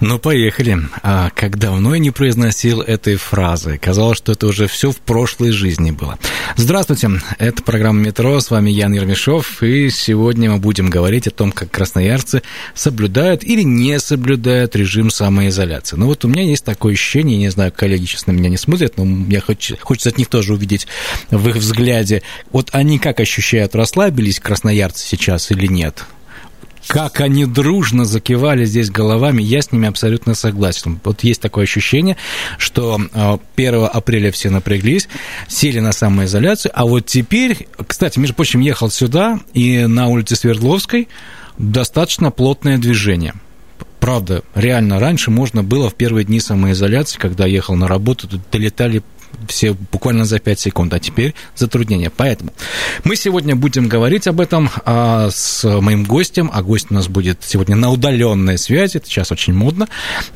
Ну, поехали. А как давно я не произносил этой фразы. Казалось, что это уже все в прошлой жизни было. Здравствуйте, это программа «Метро», с вами Ян Ермешов, и сегодня мы будем говорить о том, как красноярцы соблюдают или не соблюдают режим самоизоляции. Ну вот у меня есть такое ощущение, не знаю, коллеги сейчас на меня не смотрят, но мне хочется, от них тоже увидеть в их взгляде. Вот они как ощущают, расслабились красноярцы сейчас или нет? Как они дружно закивали здесь головами, я с ними абсолютно согласен. Вот есть такое ощущение, что 1 а, апреля все напряглись, сели на самоизоляцию, а вот теперь, кстати, между прочим, ехал сюда, и на улице Свердловской достаточно плотное движение. Правда, реально раньше можно было в первые дни самоизоляции, когда ехал на работу, тут долетали все буквально за 5 секунд, а теперь затруднения. Поэтому мы сегодня будем говорить об этом а, с моим гостем, а гость у нас будет сегодня на удаленной связи, это сейчас очень модно,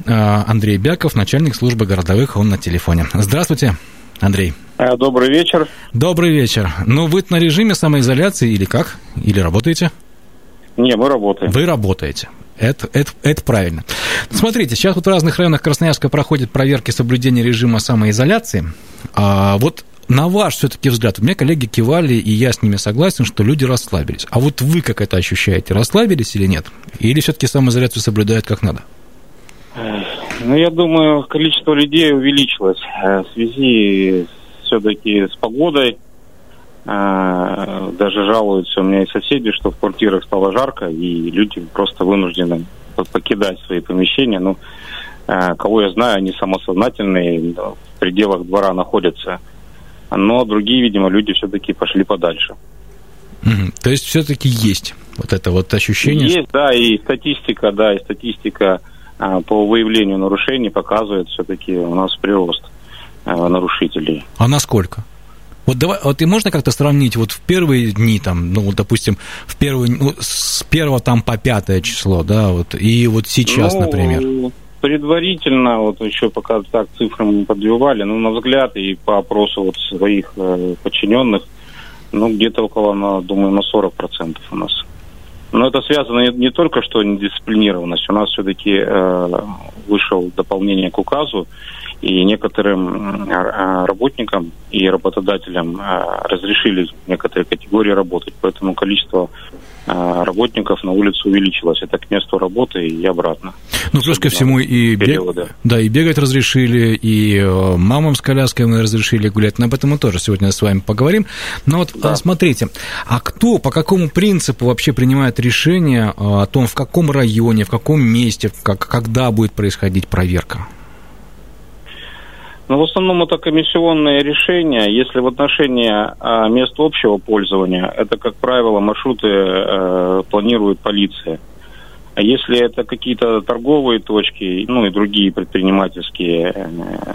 а, Андрей Бяков, начальник службы городовых, он на телефоне. Здравствуйте, Андрей. Э, добрый вечер. Добрый вечер. Ну, вы на режиме самоизоляции или как? Или работаете? Не, мы работаем. Вы работаете. Это, это, это правильно. Смотрите, сейчас вот в разных районах Красноярска проходят проверки соблюдения режима самоизоляции. А вот на ваш все-таки взгляд, у меня коллеги кивали, и я с ними согласен, что люди расслабились. А вот вы как это ощущаете, расслабились или нет? Или все-таки самоизоляцию соблюдают как надо? Ну, я думаю, количество людей увеличилось э, в связи все-таки с погодой. А, даже жалуются у меня и соседи, что в квартирах стало жарко, и люди просто вынуждены покидать свои помещения. Ну, а, кого я знаю, они самосознательные, в пределах двора находятся. Но другие, видимо, люди все-таки пошли подальше. Угу. То есть все-таки есть вот это вот ощущение? Есть, да, и статистика, да, и статистика а, по выявлению нарушений показывает все-таки у нас прирост нарушителей. А насколько? Вот давай, вот и можно как-то сравнить вот в первые дни, там, ну, вот, допустим, в первые, ну, с первого там по пятое число, да, вот, и вот сейчас, ну, например. Предварительно, вот еще пока так цифры мы подбивали, ну, на взгляд и по опросу вот своих э, подчиненных, ну, где-то около, на, думаю, на 40% у нас. Но это связано не, не только что недисциплинированность, у нас все-таки э, вышел дополнение к указу, и некоторым работникам и работодателям разрешили некоторые категории работать, поэтому количество работников на улице увеличилось. Это к месту работы и обратно. Ну, плюс ко всему и, бег... да, и бегать разрешили, и э, мамам с колясками разрешили гулять. Но об этом мы тоже сегодня с вами поговорим. Но вот да. смотрите, а кто, по какому принципу вообще принимает решение э, о том, в каком районе, в каком месте, как, когда будет происходить проверка? Ну, в основном это комиссионные решения. Если в отношении а, мест общего пользования, это, как правило, маршруты э, планирует полиция. А если это какие-то торговые точки, ну и другие предпринимательские э,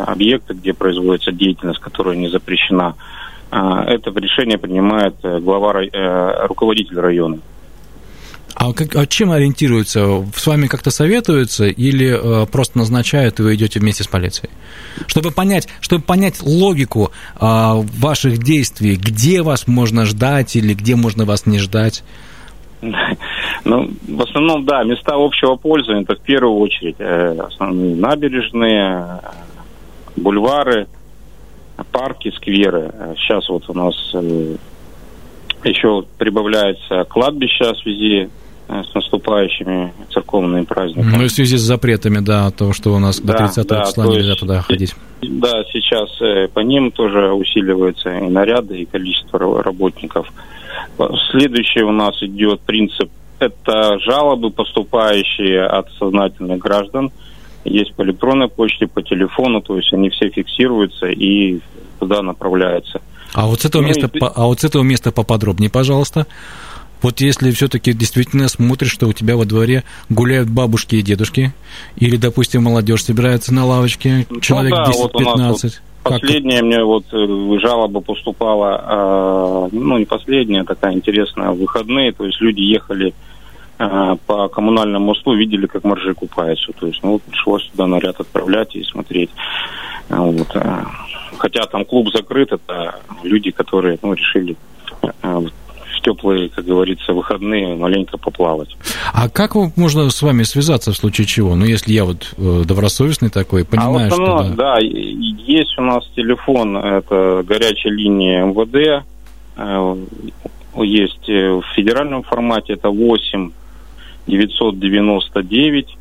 объекты, где производится деятельность, которая не запрещена, э, это решение принимает э, глава, э, руководитель района. А, как, а чем ориентируются? С вами как-то советуются или э, просто назначают, и вы идете вместе с полицией? Чтобы понять, чтобы понять логику э, ваших действий, где вас можно ждать или где можно вас не ждать? Ну, в основном, да, места общего пользования, это в первую очередь э, основные набережные, бульвары, парки, скверы. Сейчас вот у нас э, еще прибавляется кладбище в связи с наступающими церковными праздниками. Ну и в связи с запретами, да, того, что у нас да, до 30 да, числа нельзя есть, туда ходить. Да, сейчас э, по ним тоже усиливаются и наряды, и количество работников. Следующий у нас идет принцип это жалобы, поступающие от сознательных граждан. Есть по электронной почте, по телефону, то есть они все фиксируются и туда направляются. А вот с этого, ну, места, и... а вот с этого места поподробнее, пожалуйста. Вот если все-таки действительно смотришь, что у тебя во дворе гуляют бабушки и дедушки, или, допустим, молодежь собирается на лавочке, ну человек да, 10-15. Вот Последняя мне вот э, жалоба поступала, а, ну не последняя, такая интересная, в выходные, то есть люди ехали а, по коммунальному мосту, видели, как моржи купаются, то есть ну вот пришлось туда наряд отправлять и смотреть. Вот. А, хотя там клуб закрыт, это люди, которые ну, решили теплые, как говорится, выходные маленько поплавать. А как можно с вами связаться в случае чего? Ну, если я вот э, добросовестный такой, понимаю, а вот оно, что... Да. да, есть у нас телефон, это горячая линия МВД, э, есть э, в федеральном формате, это 8 999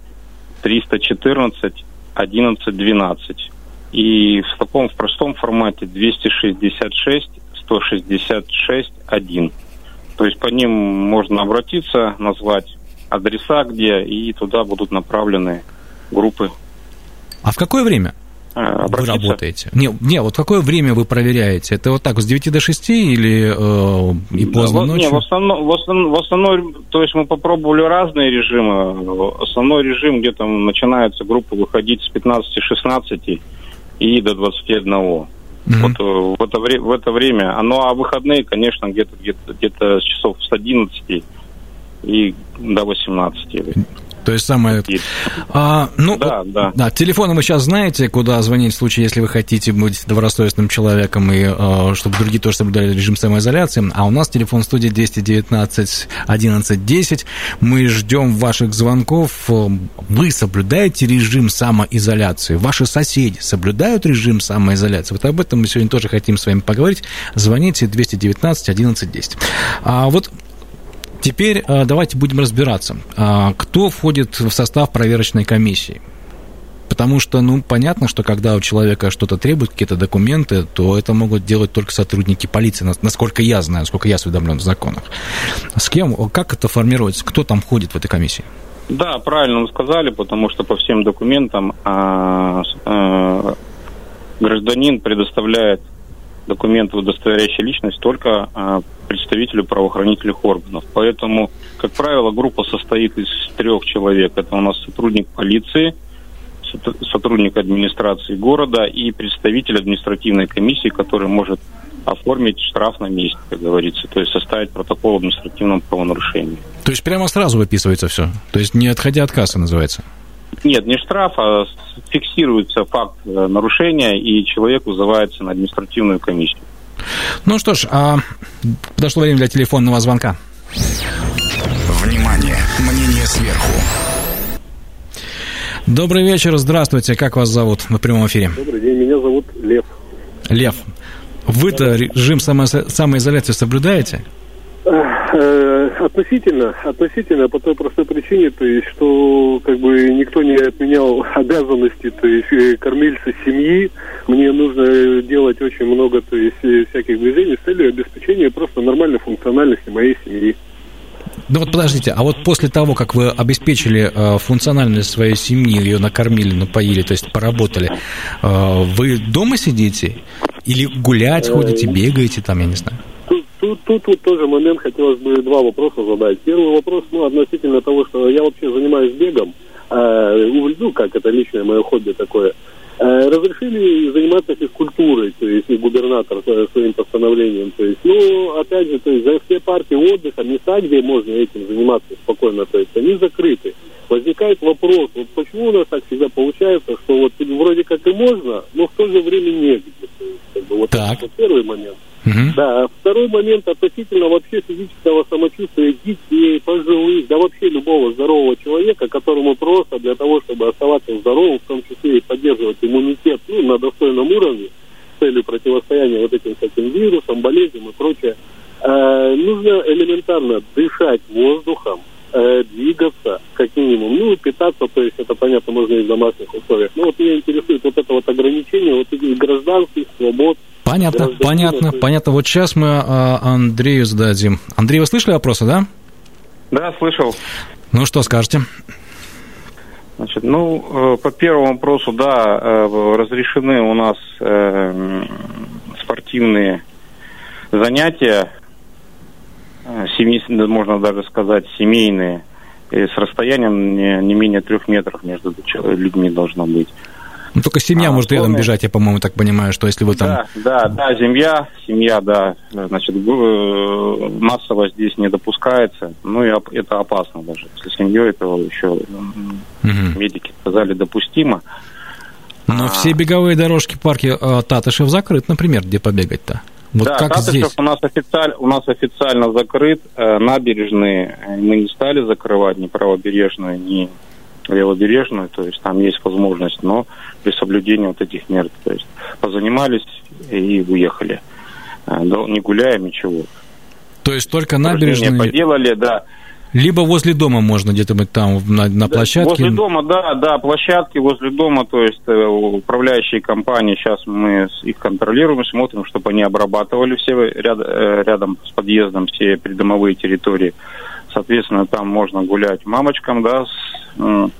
314 11 12. И в таком, в простом формате 266 166 1. То есть по ним можно обратиться, назвать адреса где, и туда будут направлены группы. А в какое время? А, вы работаете? Не, не, вот какое время вы проверяете? Это вот так, с 9 до 6 или э, и поздно да, ночью? Не, в основном, в, основном, в основном, то есть мы попробовали разные режимы. Основной режим где-то начинается группа выходить с 15-16 и до 21. Mm-hmm. Вот э, в это, в это время. Ну, а выходные, конечно, где-то где-то с часов с 11 и до 18. То есть самое... А, ну, да, да. да, телефоны вы сейчас знаете, куда звонить в случае, если вы хотите быть добросовестным человеком и э, чтобы другие тоже соблюдали режим самоизоляции. А у нас телефон студии 219 11 10. Мы ждем ваших звонков. Вы соблюдаете режим самоизоляции? Ваши соседи соблюдают режим самоизоляции? Вот об этом мы сегодня тоже хотим с вами поговорить. Звоните 219 11 10. А вот Теперь э, давайте будем разбираться, а, кто входит в состав проверочной комиссии. Потому что, ну, понятно, что когда у человека что-то требуют, какие-то документы, то это могут делать только сотрудники полиции, насколько я знаю, насколько я осведомлен в законах. С кем, как это формируется, кто там входит в этой комиссии? Да, правильно вы сказали, потому что по всем документам а, а, гражданин предоставляет документы, удостоверяющие личность, только а, представителю правоохранительных органов. Поэтому, как правило, группа состоит из трех человек. Это у нас сотрудник полиции, сотрудник администрации города и представитель административной комиссии, который может оформить штраф на месте, как говорится, то есть составить протокол административного правонарушения. То есть прямо сразу выписывается все? То есть не отходя от кассы называется? Нет, не штраф, а фиксируется факт э, нарушения, и человек вызывается на административную комиссию. Ну что ж, а подошло время для телефонного звонка. Внимание! Мнение сверху. Добрый вечер, здравствуйте. Как вас зовут на прямом эфире? Добрый день, меня зовут Лев. Лев, вы-то режим самоизоляции соблюдаете? Э, относительно, относительно по той простой причине, то есть, что как бы никто не отменял обязанности, то есть э, кормильца семьи. Мне нужно делать очень много, то есть э, всяких движений с целью обеспечения просто нормальной функциональности моей семьи. Ну вот подождите, а вот после того, как вы обеспечили э, функциональность своей семьи, ее накормили, напоили, то есть поработали, э, вы дома сидите или гулять ходите, бегаете там, я не знаю? Тут, тут вот тоже момент хотелось бы два вопроса задать. Первый вопрос, ну, относительно того, что я вообще занимаюсь бегом, э, ну, как это личное мое хобби такое. Э, разрешили заниматься физкультурой, то есть и губернатор своим постановлением. То есть, ну, опять же, то есть за все парки отдыха, места, где можно этим заниматься спокойно, то есть они закрыты. Возникает вопрос, вот почему у нас так всегда получается, что вот вроде как и можно, но в то же время негде. То есть, как бы, вот так. это первый момент. Угу. Да, второй момент относительно вообще физического самочувствия детей, пожилых, да вообще любого здорового человека, которому просто для того, чтобы оставаться здоровым, в том числе и поддерживать иммунитет ну, на достойном уровне, с целью противостояния вот этим всяким вирусам, болезням и прочее, э, нужно элементарно дышать воздухом, э, двигаться, как минимум, ну, питаться, то есть это, понятно, можно и в домашних условиях. Но вот меня интересует вот это вот ограничение вот этих гражданских свобод, Понятно, понятно, понятно. Вот сейчас мы а, Андрею зададим. Андрей, вы слышали вопросы, да? Да, слышал. Ну, что скажете? Значит, ну, э, по первому вопросу, да, э, разрешены у нас э, спортивные занятия семьи, можно даже сказать, семейные, и с расстоянием не, не менее трех метров между людьми должно быть. Ну, только семья а, может рядом бежать, я, по-моему, так понимаю, что если вы там... Да, да, да, семья, семья, да, значит, э, массово здесь не допускается, ну, и это опасно даже. Если семьей этого еще угу. медики сказали допустимо. Но а... все беговые дорожки парки э, Татышев закрыт, например, где побегать-то? Вот да, как Татышев здесь? у нас, официаль, у нас официально закрыт, э, набережные мы не стали закрывать, ни правобережную, ни левобережную, то есть там есть возможность, но при соблюдении вот этих мер, то есть позанимались и уехали, э, не гуляем, ничего. То есть только набережные... Поделали, да. Либо возле дома можно где-то быть там на, на площадке. Возле дома, да, да, площадки возле дома, то есть э, управляющие компании, сейчас мы их контролируем, смотрим, чтобы они обрабатывали все ряд, э, рядом с подъездом все придомовые территории. Соответственно, там можно гулять мамочкам, да, с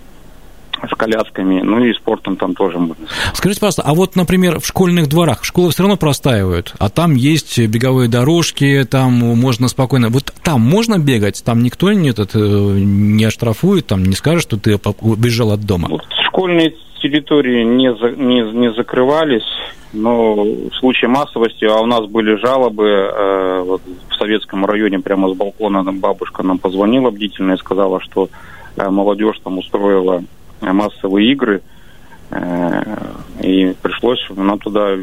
с колясками, ну и спортом там тоже можно. Скажите, пожалуйста, а вот, например, в школьных дворах школы все равно простаивают, а там есть беговые дорожки, там можно спокойно... Вот там можно бегать, там никто не, этот, э, не оштрафует, там не скажет, что ты убежал от дома? Вот школьные территории не, за, не, не закрывались, но в случае массовости, а у нас были жалобы э, вот в советском районе, прямо с балкона бабушка нам позвонила бдительно и сказала, что э, молодежь там устроила массовые игры, э, и пришлось нам туда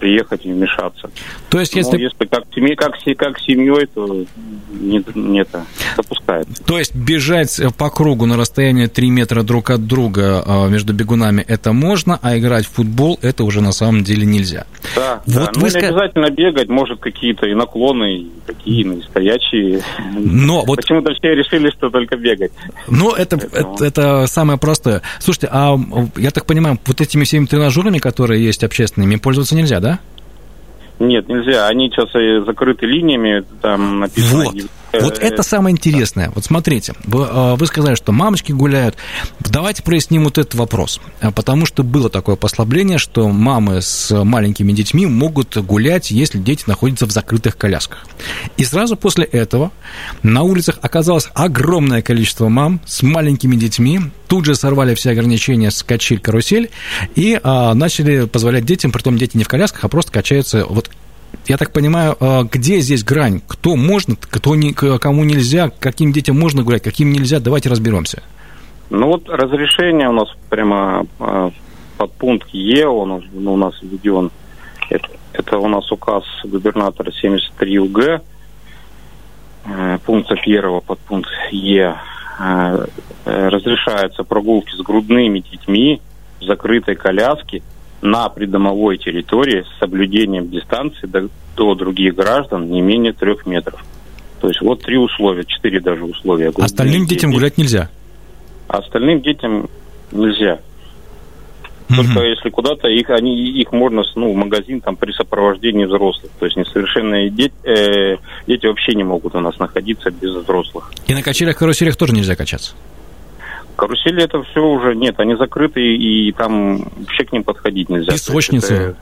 приехать и вмешаться. То есть, если... Но если как, семьей, как, как семьей, то не, не это допускает. То есть, бежать по кругу на расстояние 3 метра друг от друга а, между бегунами это можно, а играть в футбол это уже на самом деле нельзя. Да, вот да. Вы... Ну, не обязательно бегать, может, какие-то и наклоны, и такие, и стоячие. Но вот... Почему-то все решили, что только бегать. Ну, это, это, это самое простое. Слушайте, а я так понимаю, вот этими всеми тренажерами, которые есть общественными, пользоваться нельзя, да? Нет, нельзя. Они сейчас закрыты линиями, там написано... Вот. Вот это самое интересное. Вот смотрите, вы, а, вы сказали, что мамочки гуляют. Давайте проясним вот этот вопрос. А, потому что было такое послабление, что мамы с маленькими детьми могут гулять, если дети находятся в закрытых колясках. И сразу после этого на улицах оказалось огромное количество мам с маленькими детьми. Тут же сорвали все ограничения с качель, карусель и а, начали позволять детям, притом дети не в колясках, а просто качаются вот я так понимаю, а, где здесь грань? Кто можно, кто не, кому нельзя, каким детям можно гулять, каким нельзя? Давайте разберемся. Ну вот разрешение у нас прямо а, под пункт Е, он ну, у нас введен. Это, это у нас указ губернатора 73 УГ, э, пункта первого под пункт Е. Э, разрешаются прогулки с грудными детьми в закрытой коляске – на придомовой территории с соблюдением дистанции до, до других граждан не менее трех метров. То есть вот три условия, четыре даже условия. Остальным детям гулять нельзя? А остальным детям нельзя. Только если куда-то их они их можно ну в магазин там при сопровождении взрослых, то есть несовершенные дети э, дети вообще не могут у нас находиться без взрослых. И на качелях каруселях тоже нельзя качаться. Карусели это все уже нет, они закрыты и там вообще к ним подходить нельзя. Песочницы. Это...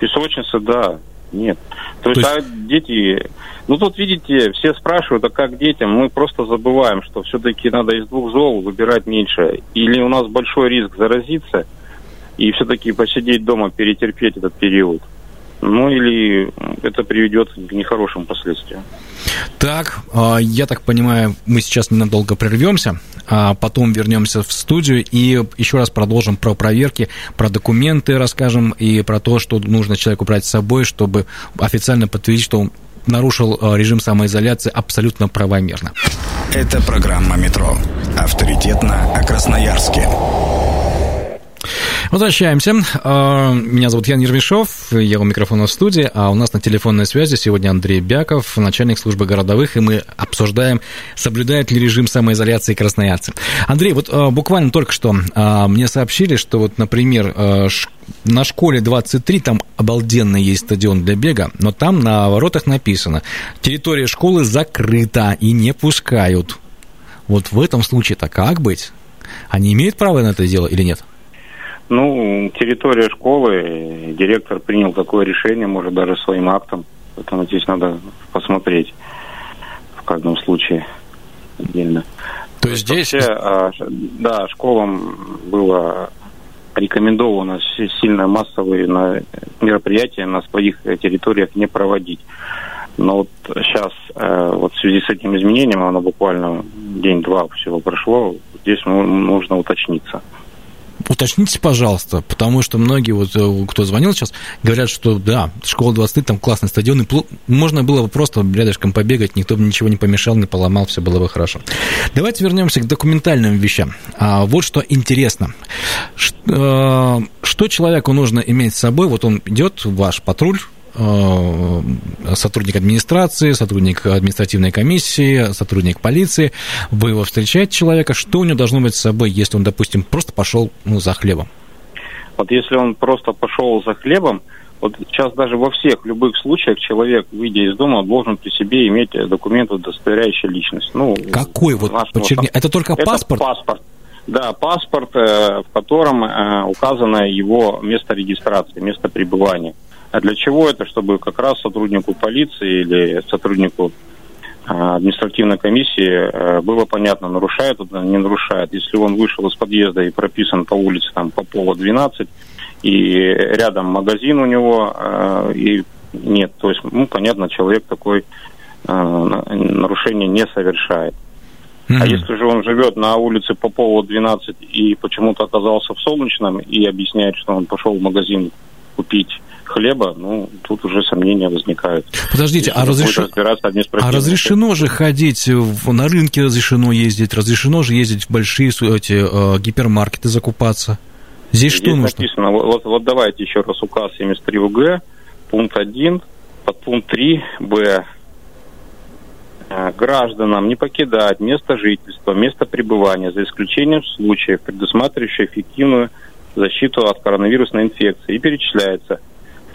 Песочницы, да, нет. То, То есть, есть, а дети, ну тут видите, все спрашивают, а как детям? Мы просто забываем, что все-таки надо из двух зол выбирать меньше. Или у нас большой риск заразиться, и все-таки посидеть дома, перетерпеть этот период. Ну или это приведет к нехорошим последствиям. Так, а, я так понимаю, мы сейчас ненадолго прервемся, потом вернемся в студию и еще раз продолжим про проверки, про документы расскажем и про то, что нужно человеку брать с собой, чтобы официально подтвердить, что он нарушил а, режим самоизоляции абсолютно правомерно. Это программа «Метро». Авторитетно о Красноярске. Возвращаемся. А, меня зовут Ян Ермешов, я у микрофона в студии, а у нас на телефонной связи сегодня Андрей Бяков, начальник службы городовых, и мы обсуждаем, соблюдает ли режим самоизоляции красноярцы. Андрей, вот а, буквально только что а, мне сообщили, что вот, например, на школе 23 там обалденный есть стадион для бега, но там на воротах написано, территория школы закрыта и не пускают. Вот в этом случае-то как быть? Они имеют право на это дело или нет? Ну, территория школы, директор принял такое решение, может, даже своим актом Поэтому здесь надо посмотреть в каждом случае отдельно. То есть здесь... Вообще, а, да, школам было рекомендовано сильно массовые мероприятия на своих территориях не проводить. Но вот сейчас, э, вот в связи с этим изменением, оно буквально день-два всего прошло, здесь нужно уточниться. Уточните, пожалуйста, потому что многие, вот, э, кто звонил сейчас, говорят, что да, школа 20, там классный стадион, и можно было бы просто рядышком побегать, никто бы ничего не помешал, не поломал, все было бы хорошо. Давайте вернемся к документальным вещам. А, вот что интересно. Э, что человеку нужно иметь с собой? Вот он идет, ваш патруль, сотрудник администрации, сотрудник административной комиссии, сотрудник полиции, вы его встречаете человека, что у него должно быть с собой, если он, допустим, просто пошел ну, за хлебом? Вот если он просто пошел за хлебом, вот сейчас даже во всех любых случаях человек, выйдя из дома, должен при себе иметь документ, удостоверяющий личность. Ну, Какой вот? Подчеркни, это только это паспорт? паспорт. Да, паспорт, э, в котором э, указано его место регистрации, место пребывания. А для чего это? Чтобы как раз сотруднику полиции или сотруднику а, административной комиссии э, было понятно, нарушает он, не нарушает. Если он вышел из подъезда и прописан по улице там по полу 12, и рядом магазин у него, э, и нет, то есть, ну, понятно, человек такой э, нарушение не совершает. Mm-hmm. А если же он живет на улице Попова 12 и почему-то оказался в Солнечном и объясняет, что он пошел в магазин купить хлеба, ну, тут уже сомнения возникают. Подождите, а, разреш... а разрешено же ходить, в... на рынке разрешено ездить, разрешено же ездить в большие эти, э, гипермаркеты закупаться? Здесь, Здесь что нужно? написано, вот, вот давайте еще раз указ 73 УГ, пункт 1, под пункт 3 Б э, гражданам не покидать место жительства, место пребывания, за исключением случаев, предусматривающих эффективную защиту от коронавирусной инфекции. И перечисляется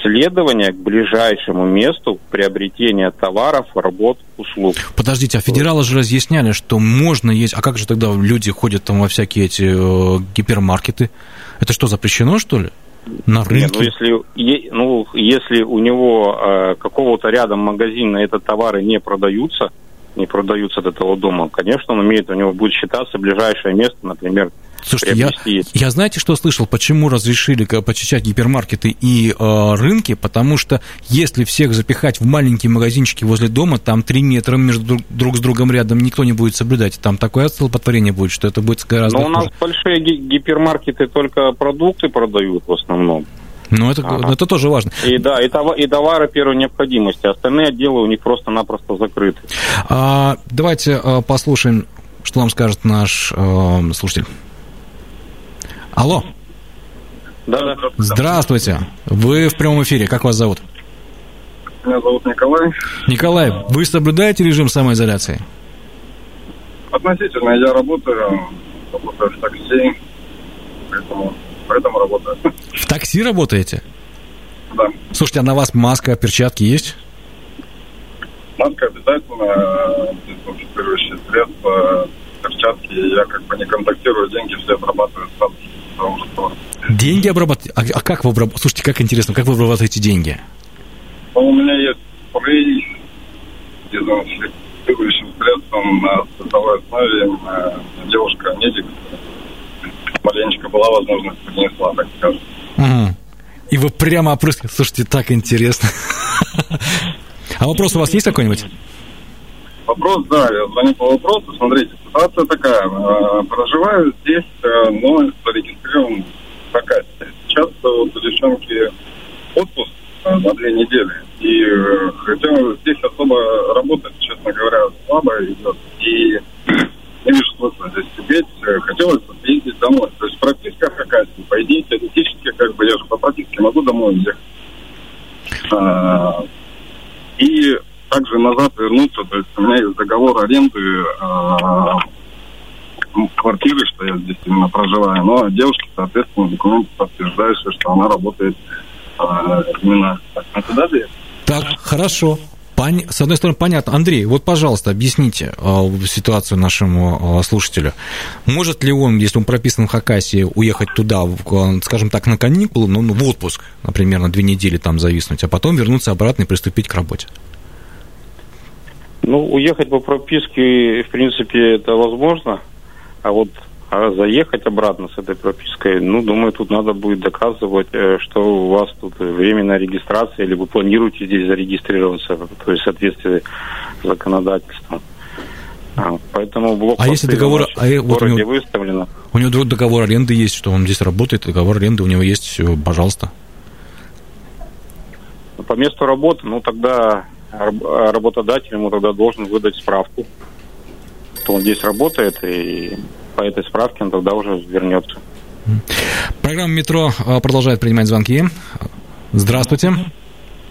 следование к ближайшему месту приобретения товаров, работ, услуг. Подождите, а федералы же разъясняли, что можно есть... А как же тогда люди ходят там во всякие эти э, гипермаркеты? Это что, запрещено, что ли? На рынке? Нет, ну, если, ну, если у него э, какого-то рядом магазина этот товары не продаются, не продаются от этого дома, конечно, он имеет, у него будет считаться ближайшее место, например, Слушайте, я, я знаете, что слышал, почему разрешили почищать гипермаркеты и э, рынки? Потому что если всех запихать в маленькие магазинчики возле дома, там 3 метра между друг, друг с другом рядом никто не будет соблюдать. Там такое столпотворение будет, что это будет гораздо Но у нас большие гипермаркеты только продукты продают в основном. Ну, это, ага. это тоже важно. И да, и, товар, и товары первой необходимости. Остальные отделы у них просто-напросто закрыты. А, давайте а, послушаем, что нам скажет наш а, слушатель. Алло. Да, да. Здравствуйте. Вы в прямом эфире. Как вас зовут? Меня зовут Николай. Николай, вы соблюдаете режим самоизоляции? Относительно. Я работаю, работаю в такси, поэтому, поэтому работаю. В такси работаете? Да. Слушайте, а на вас маска, перчатки есть? Маска обязательно, дезинфицирующие средства, перчатки. Я как бы не контактирую, деньги все обрабатываю сам. Деньги обрабатывать? А, а как вы обрабатываете? Слушайте, как интересно, как вы обрабатываете деньги? Ну, у меня есть спрей дезинфицирующим средством на спиртовой основе. Э, Девушка-медик маленечко была возможность, принесла, так скажем. Угу. И вы прямо опрыскали. Слушайте, так интересно. А вопрос у вас есть какой-нибудь? Вопрос, да, я звоню по вопросу. Смотрите, ситуация такая. Э, проживаю здесь, э, но в Хакасии. Сейчас вот у девчонки отпуск э, на две недели. И хотя здесь особо работать, честно говоря, слабо идет. И не вижу смысла здесь сидеть. Хотелось бы съездить домой. То есть прописка Хакасии. По идее, теоретически, как бы я же по прописке могу домой ехать. И также назад вернуться. То есть у меня есть договор аренды э, квартиры, что я здесь именно проживаю. Но девушке, соответственно, документы подтверждающие, что она работает именно так. А куда? Так, хорошо. Пон... С одной стороны, понятно. Андрей, вот, пожалуйста, объясните э, ситуацию нашему э, слушателю. Может ли он, если он прописан в Хакасии, уехать туда, в, скажем так, на каникулы, ну, в отпуск, например, на две недели там зависнуть, а потом вернуться обратно и приступить к работе? Ну, уехать по прописке, в принципе, это возможно. А вот а заехать обратно с этой пропиской, ну, думаю, тут надо будет доказывать, э, что у вас тут временная регистрация, или вы планируете здесь зарегистрироваться, то есть в соответствии с законодательством. А, поэтому блок а если договор а, в вот у него, выставлено. У него договор аренды есть, что он здесь работает, договор аренды у него есть, все, пожалуйста. По месту работы, ну тогда работодатель ему тогда должен выдать справку, что он здесь работает, и по этой справке он тогда уже вернется. Программа «Метро» а, продолжает принимать звонки. Здравствуйте.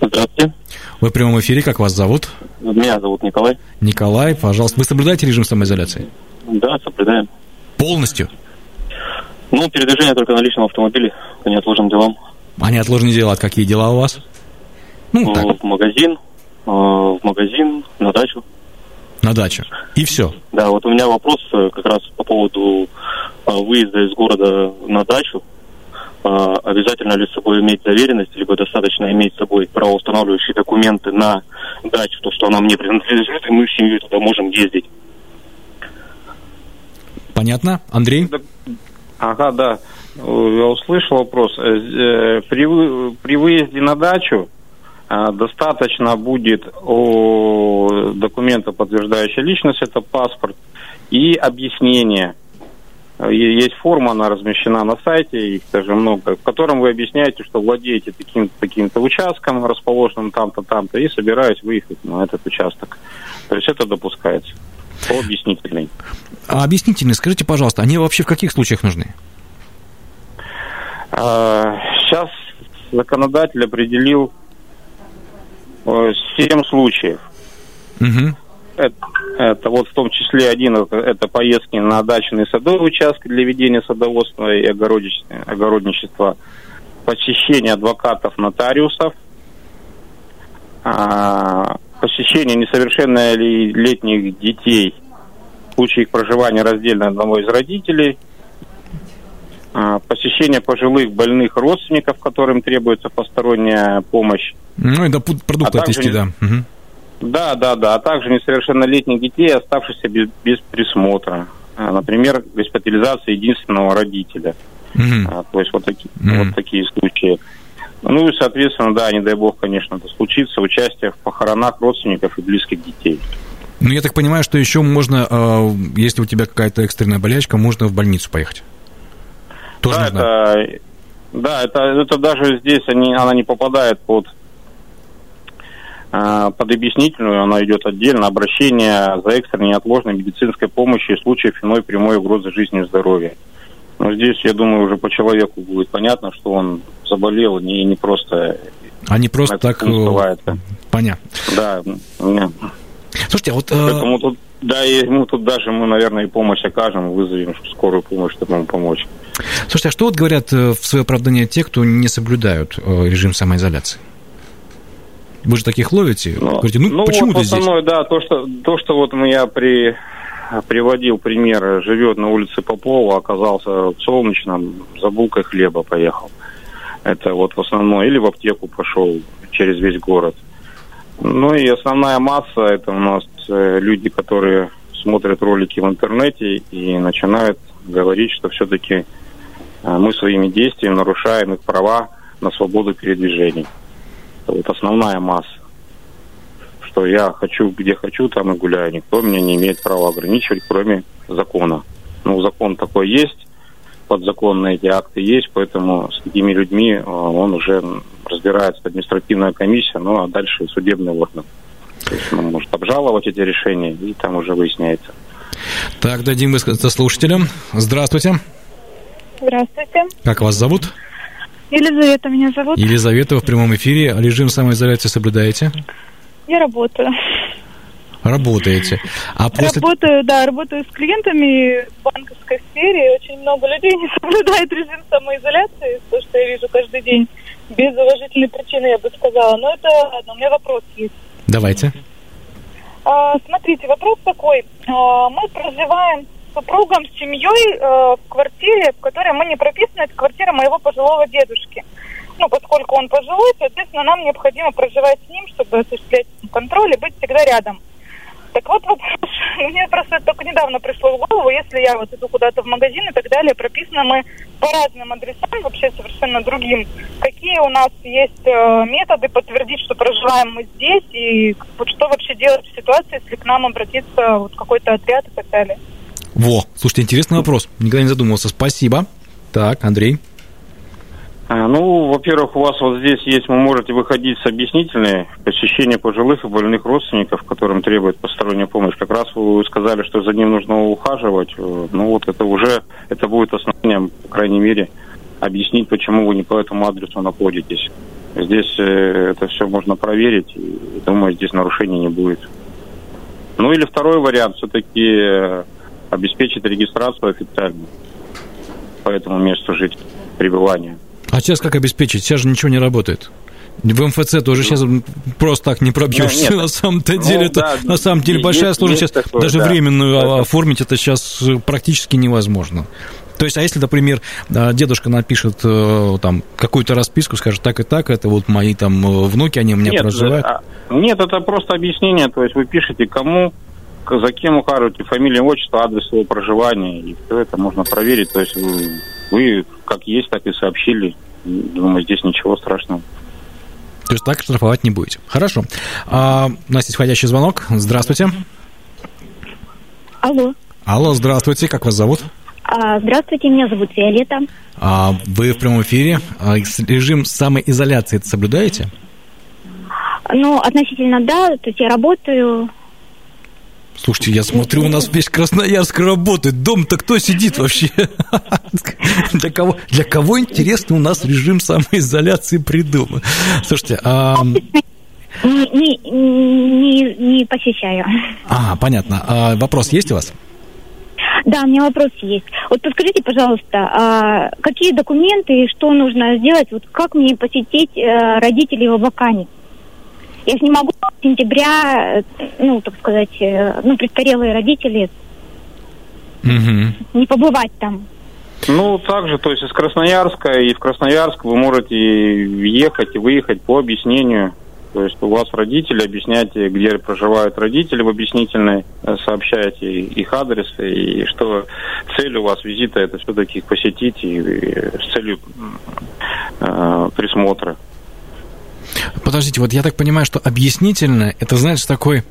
Здравствуйте. Вы в прямом эфире, как вас зовут? Меня зовут Николай. Николай, пожалуйста. Вы соблюдаете режим самоизоляции? Да, соблюдаем. Полностью? Ну, передвижение только на личном автомобиле, по неотложным делам. А неотложные дела, какие дела у вас? Ну, ну так. В магазин, э, в магазин, на дачу. На дачу. И все. Да, вот у меня вопрос э, как раз по поводу э, выезда из города на дачу. Обязательно ли с собой иметь доверенность, либо достаточно иметь с собой правоустанавливающие документы на дачу, то, что она мне принадлежит, и мы в семью туда можем ездить. Понятно? Андрей? Ага, да. Я услышал вопрос. При, при выезде на дачу а, достаточно будет о документа, подтверждающего личность, это паспорт, и объяснение. Есть форма, она размещена на сайте, их даже много, в котором вы объясняете, что владеете таким-то таким участком, расположенным там-то, там-то, и собираюсь выехать на этот участок. То есть это допускается по объяснительной. А объяснительные, скажите, пожалуйста, они вообще в каких случаях нужны? А, сейчас законодатель определил Э, семь случаев. Угу. Это, это вот в том числе один, это, это поездки на дачные садовые участки для ведения садоводства и огородничества, посещение адвокатов, нотариусов, а, посещение несовершеннолетних детей в случае их проживания раздельно одного из родителей – посещение пожилых больных родственников, которым требуется посторонняя помощь. Ну, это продукты а отвести, да. Да, да, да. А также несовершеннолетних детей, оставшихся без, без присмотра. А, например, госпитализация единственного родителя. Угу. то есть вот такие, угу. вот такие случаи. Ну и, соответственно, да, не дай бог, конечно, это случится, участие в похоронах родственников и близких детей. Ну, я так понимаю, что еще можно, если у тебя какая-то экстренная болячка, можно в больницу поехать. Тоже да, это, да, это, это даже здесь они, она не попадает под а, под объяснительную, она идет отдельно, обращение за экстренной неотложной медицинской помощью в случае иной прямой угрозы жизни и здоровья. Но здесь, я думаю, уже по человеку будет понятно, что он заболел, не, не просто... А не просто так... Э, понятно. Да. Нет. Слушайте, а вот... Э, Поэтому тут, да, и ему тут даже мы, наверное, и помощь окажем, вызовем скорую помощь, чтобы ему помочь. Слушайте, а что вот говорят э, в свое оправдание те, кто не соблюдают э, режим самоизоляции? Вы же таких ловите? Ну, Говорите, ну, ну почему вот ты здесь? да, то что, то, что вот я при, приводил пример, живет на улице Попова, оказался в Солнечном, за булкой хлеба поехал. Это вот в основном, или в аптеку пошел через весь город. Ну и основная масса, это у нас люди, которые смотрят ролики в интернете и начинают говорить, что все-таки а мы своими действиями нарушаем их права на свободу передвижений. Это вот основная масса. Что я хочу, где хочу, там и гуляю. Никто меня не имеет права ограничивать, кроме закона. Ну, закон такой есть, подзаконные эти акты есть, поэтому с такими людьми а, он уже разбирается административная комиссия, ну а дальше судебный орган. То есть он может обжаловать эти решения, и там уже выясняется. Так, дадим высказаться слушателям. Здравствуйте. Здравствуйте. Как вас зовут? Елизавета меня зовут. Елизавета, в прямом эфире. Режим самоизоляции соблюдаете? Я работаю. Работаете. А после... Работаю, да, работаю с клиентами в банковской сфере. Очень много людей не соблюдает режим самоизоляции, то, что я вижу каждый день. Без уважительной причины, я бы сказала. Но это ладно, у меня вопрос есть. Давайте. А, смотрите, вопрос такой. А, мы проживаем с супругом, с семьей а, в квартире, в которой мы не прописаны. Это квартира моего пожилого дедушки. Ну, поскольку он пожилой, соответственно, нам необходимо проживать с ним, чтобы осуществлять контроль и быть всегда рядом. Так вот вопрос, мне просто только недавно пришло в голову, если я вот иду куда-то в магазин и так далее, прописаны мы по разным адресам, вообще совершенно другим. Какие у нас есть э, методы подтвердить, что проживаем мы здесь, и вот что вообще делать в ситуации, если к нам обратится вот какой-то отряд и так далее? Во, слушайте, интересный вопрос. Никогда не задумывался. Спасибо. Так, Андрей. А, ну, во-первых, у вас вот здесь есть, вы можете выходить с объяснительной посещение пожилых и больных родственников, которым требует посторонняя помощь. Как раз вы сказали, что за ним нужно ухаживать. Э, ну, вот это уже, это будет основанием, по крайней мере, объяснить, почему вы не по этому адресу находитесь. Здесь э, это все можно проверить, думаю, здесь нарушений не будет. Ну или второй вариант, все-таки э, обеспечить регистрацию официально по этому месту жить, пребывания. А сейчас как обеспечить? Сейчас же ничего не работает. В МФЦ тоже сейчас просто так не пробьешься. Ну, на самом-то деле, ну, это да, на самом деле большая есть, сложность. Есть сейчас такое, даже да. временную да. оформить это сейчас практически невозможно. То есть, а если, например, дедушка напишет э, там какую-то расписку, скажет так и так, это вот мои там э, внуки, они у меня нет, проживают. А, нет, это просто объяснение. То есть вы пишете кому, за кем ухаживаете, фамилия, отчество, адрес своего проживания, и все это можно проверить. То есть вы, вы как есть, так и сообщили. Думаю, здесь ничего страшного. То есть так штрафовать не будете. Хорошо. А, у нас есть входящий звонок. Здравствуйте. Алло. Алло, здравствуйте. Как вас зовут? А, здравствуйте, меня зовут Виолетта. А, вы в прямом эфире. А, режим самоизоляции это соблюдаете? Ну, относительно да. То есть я работаю, Слушайте, я смотрю, у нас весь Красноярск работает. Дом-то кто сидит вообще? Для кого, для кого интересно у нас режим самоизоляции придуман? Слушайте, а... Не, не, не, не посещаю. А, понятно. А вопрос есть у вас? Да, у меня вопрос есть. Вот подскажите, пожалуйста, а какие документы и что нужно сделать? Вот как мне посетить э, родителей в Абакане? Я же не могу с сентября, ну, так сказать, э, ну, престарелые родители, угу. не побывать там. Ну, также, то есть из Красноярска, и в Красноярск вы можете ехать и выехать по объяснению. То есть у вас родители, объясняйте, где проживают родители в объяснительной, э, сообщаете их адрес, и что цель у вас визита это все-таки их посетить и, и с целью э, присмотра. Подождите, вот я так понимаю, что объяснительно это, знаешь, такой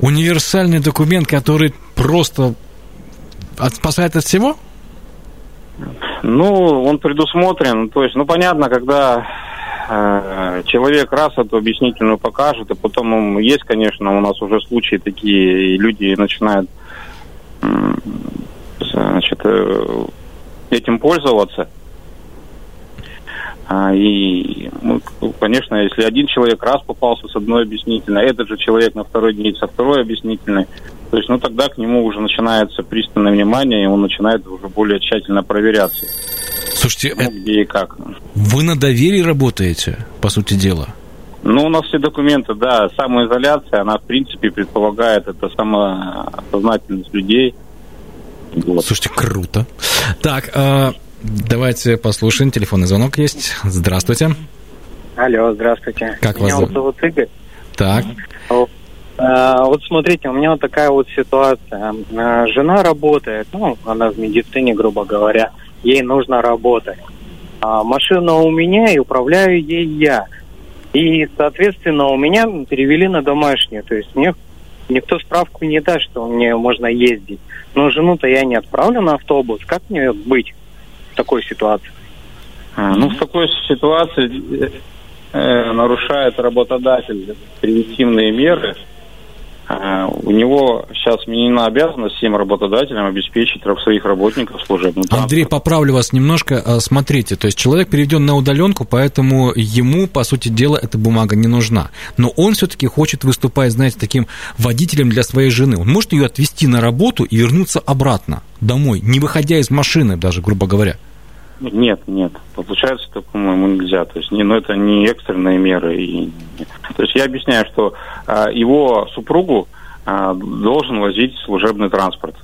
универсальный документ, который просто спасает от всего? Ну, он предусмотрен. То есть, ну, понятно, когда э, человек раз эту объяснительную покажет, и потом есть, конечно, у нас уже случаи такие, и люди начинают э, значит, э, этим пользоваться – и, ну, конечно, если один человек раз попался с одной объяснительной, этот же человек на второй день со второй объяснительной, то есть, ну, тогда к нему уже начинается пристальное внимание, и он начинает уже более тщательно проверяться. Слушайте, ну, где и как. Вы на доверии работаете, по сути дела? Ну, у нас все документы, да, самоизоляция, она, в принципе, предполагает это самосознательность людей. Вот. Слушайте, круто. Так, а, Давайте послушаем. Телефонный звонок есть. Здравствуйте. Алло, здравствуйте. Как меня вас зовут Игорь. Так. А, вот смотрите, у меня вот такая вот ситуация. А, жена работает, ну, она в медицине, грубо говоря, ей нужно работать. А машина у меня, и управляю ей я. И, соответственно, у меня перевели на домашнюю. То есть мне никто справку не даст, что мне можно ездить. Но жену-то я не отправлю на автобус. Как мне быть? Такой ситуации? А, ну, в такой ситуации э, нарушает работодатель превентивные меры. А, у него сейчас вменена обязанность всем работодателям обеспечить своих работников служебным Андрей, поправлю вас немножко. А, смотрите, то есть человек переведен на удаленку, поэтому ему, по сути дела, эта бумага не нужна. Но он все-таки хочет выступать, знаете, таким водителем для своей жены. Он может ее отвезти на работу и вернуться обратно домой, не выходя из машины даже, грубо говоря. Нет, нет. Получается, это, по-моему, нельзя. То есть, не, ну, это не экстренные меры. И, то есть я объясняю, что а, его супругу а, должен возить служебный транспорт.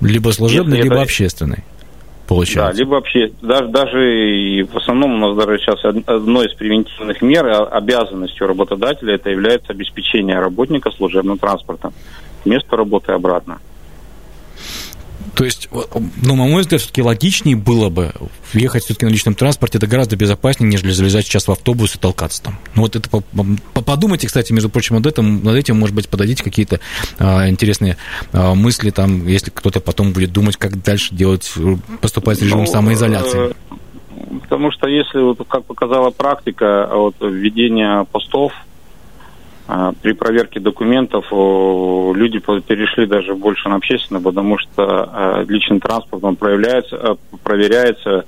Либо служебный, Если либо это... общественный. Получается. Да, либо вообще, даже, даже и в основном у нас даже сейчас одной из превентивных мер, а, обязанностью работодателя, это является обеспечение работника служебным транспортом. Место работы обратно. То есть, ну, на мой взгляд, все-таки логичнее было бы ехать все-таки на личном транспорте, это гораздо безопаснее, нежели залезать сейчас в автобус и толкаться там. Ну, вот это подумайте, кстати, между прочим, над этим, над этим, может быть, подадите какие-то а, интересные а, мысли, там, если кто-то потом будет думать, как дальше делать, поступать с режимом ну, самоизоляции. Э, потому что если, вот, как показала практика, вот, введение постов а, при проверке документов люди перешли даже больше на общественное, потому что а, личный транспорт он проявляется, а, проверяется,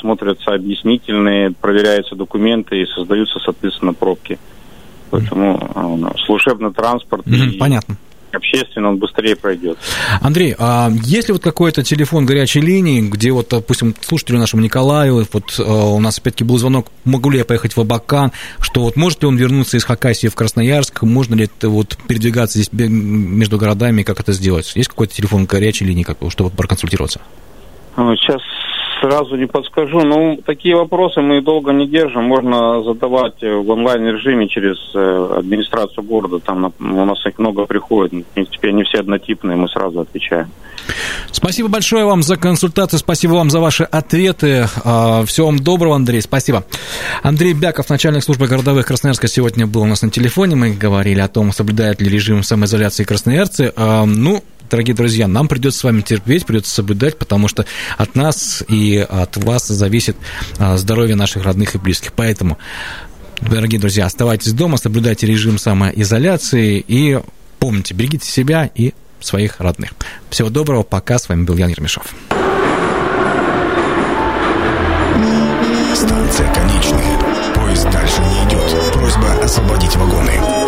смотрятся объяснительные, проверяются документы и создаются, соответственно, пробки. Поэтому служебный транспорт. Mm-hmm, и... Понятно общественно, он быстрее пройдет. Андрей, а есть ли вот какой-то телефон горячей линии, где вот, допустим, слушателю нашему Николаю, вот а, у нас опять-таки был звонок, могу ли я поехать в Абакан, что вот может ли он вернуться из Хакасии в Красноярск, можно ли это вот передвигаться здесь между городами, как это сделать? Есть какой-то телефон горячей линии, как, чтобы проконсультироваться? А, сейчас сразу не подскажу. Ну, такие вопросы мы долго не держим. Можно задавать в онлайн-режиме через э, администрацию города. Там у нас их много приходит. В принципе, они все однотипные, мы сразу отвечаем. Спасибо большое вам за консультацию, спасибо вам за ваши ответы. А, всего вам доброго, Андрей, спасибо. Андрей Бяков, начальник службы городовых Красноярска, сегодня был у нас на телефоне. Мы говорили о том, соблюдают ли режим самоизоляции красноярцы. А, ну, дорогие друзья, нам придется с вами терпеть, придется соблюдать, потому что от нас и от вас зависит а, здоровье наших родных и близких. Поэтому, дорогие друзья, оставайтесь дома, соблюдайте режим самоизоляции и помните, берегите себя и своих родных. Всего доброго, пока. С вами был Ян Ермешов. Станция конечная. Поезд дальше не идет. Просьба освободить вагоны.